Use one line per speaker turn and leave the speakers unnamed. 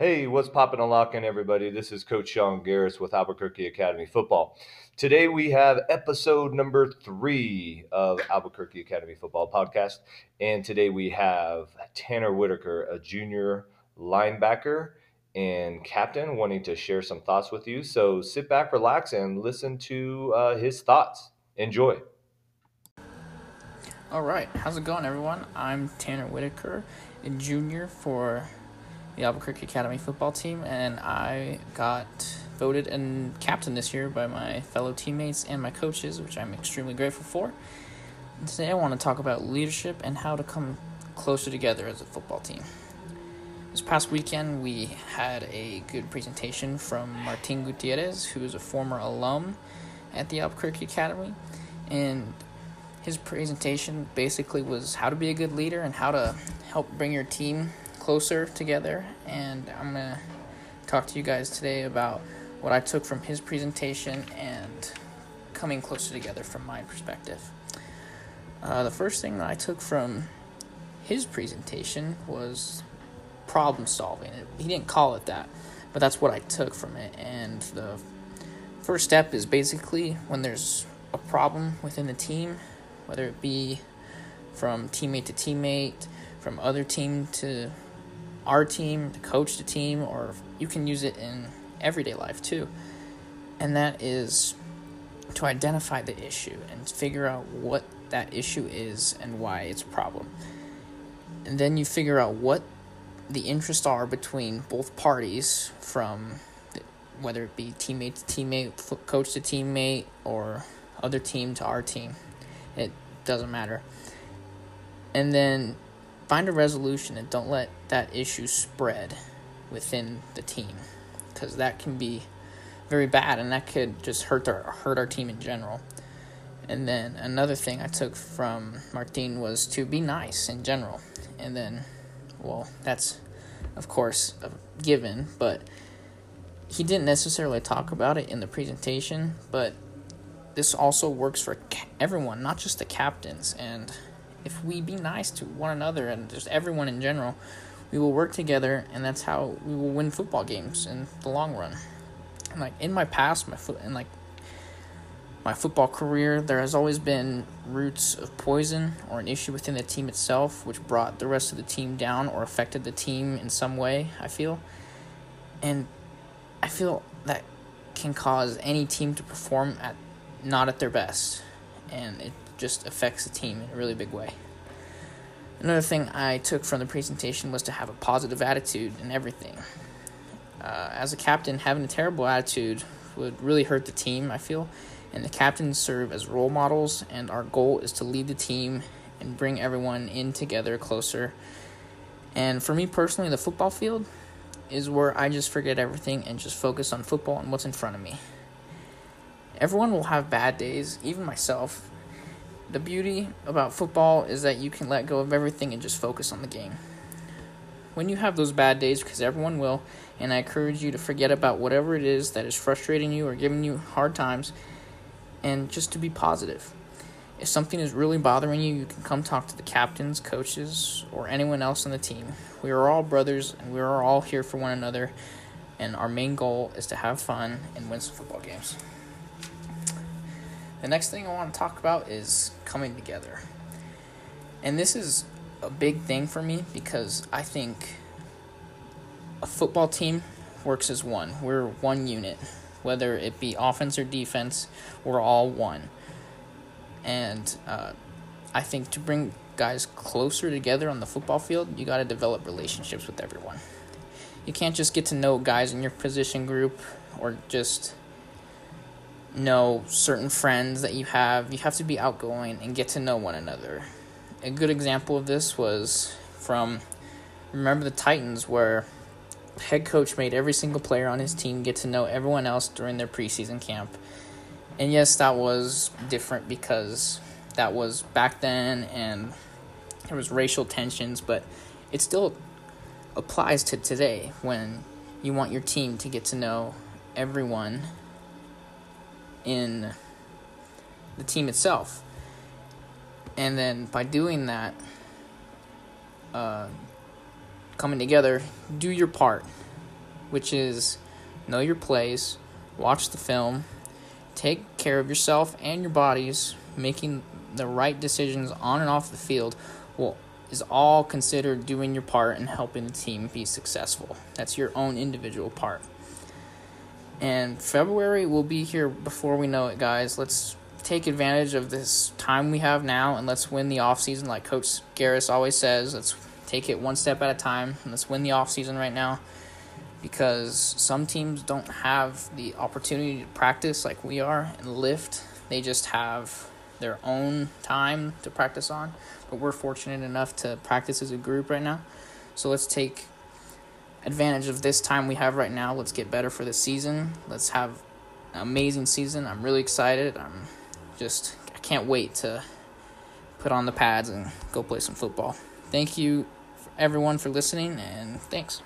Hey, what's poppin' and locking, everybody? This is Coach Sean Garris with Albuquerque Academy Football. Today we have episode number three of Albuquerque Academy Football Podcast. And today we have Tanner Whitaker, a junior linebacker and captain, wanting to share some thoughts with you. So sit back, relax, and listen to uh, his thoughts. Enjoy.
All right, how's it going, everyone? I'm Tanner Whitaker, a junior for the Albuquerque Academy football team, and I got voted and captain this year by my fellow teammates and my coaches, which I'm extremely grateful for. And today, I want to talk about leadership and how to come closer together as a football team. This past weekend, we had a good presentation from Martin Gutierrez, who is a former alum at the Albuquerque Academy, and his presentation basically was how to be a good leader and how to help bring your team closer together. And I'm going to talk to you guys today about what I took from his presentation and coming closer together from my perspective. Uh, the first thing that I took from his presentation was problem solving. He didn't call it that, but that's what I took from it. And the first step is basically when there's a problem within the team, whether it be from teammate to teammate, from other team to our team, to coach the team, or you can use it in everyday life too. And that is to identify the issue and figure out what that issue is and why it's a problem. And then you figure out what the interests are between both parties from whether it be teammate to teammate, coach to teammate, or other team to our team. It doesn't matter. And then find a resolution and don't let that issue spread within the team because that can be very bad and that could just hurt our hurt our team in general. And then another thing I took from Martin was to be nice in general. And then well, that's of course a given, but he didn't necessarily talk about it in the presentation, but this also works for everyone, not just the captains and if we be nice to one another and just everyone in general, we will work together, and that's how we will win football games in the long run. And like in my past, my foot and like my football career, there has always been roots of poison or an issue within the team itself, which brought the rest of the team down or affected the team in some way. I feel, and I feel that can cause any team to perform at not at their best, and it just affects the team in a really big way. Another thing I took from the presentation was to have a positive attitude in everything. Uh, as a captain, having a terrible attitude would really hurt the team, I feel, and the captains serve as role models, and our goal is to lead the team and bring everyone in together closer. And for me personally, the football field is where I just forget everything and just focus on football and what's in front of me. Everyone will have bad days, even myself, the beauty about football is that you can let go of everything and just focus on the game. When you have those bad days, because everyone will, and I encourage you to forget about whatever it is that is frustrating you or giving you hard times, and just to be positive. If something is really bothering you, you can come talk to the captains, coaches, or anyone else on the team. We are all brothers and we are all here for one another, and our main goal is to have fun and win some football games. The next thing I want to talk about is coming together. And this is a big thing for me because I think a football team works as one. We're one unit. Whether it be offense or defense, we're all one. And uh, I think to bring guys closer together on the football field, you got to develop relationships with everyone. You can't just get to know guys in your position group or just know certain friends that you have. You have to be outgoing and get to know one another. A good example of this was from remember the Titans where head coach made every single player on his team get to know everyone else during their preseason camp. And yes, that was different because that was back then and there was racial tensions, but it still applies to today when you want your team to get to know everyone in the team itself. And then by doing that, uh, coming together, do your part. which is know your plays, watch the film, take care of yourself and your bodies, making the right decisions on and off the field will is all considered doing your part and helping the team be successful. That's your own individual part. And February will be here before we know it, guys. Let's take advantage of this time we have now and let's win the off season like coach Garris always says. Let's take it one step at a time and let's win the off season right now because some teams don't have the opportunity to practice like we are and lift. They just have their own time to practice on, but we're fortunate enough to practice as a group right now. So let's take advantage of this time we have right now. Let's get better for the season. Let's have an amazing season. I'm really excited. I'm just I can't wait to put on the pads and go play some football. Thank you everyone for listening and thanks.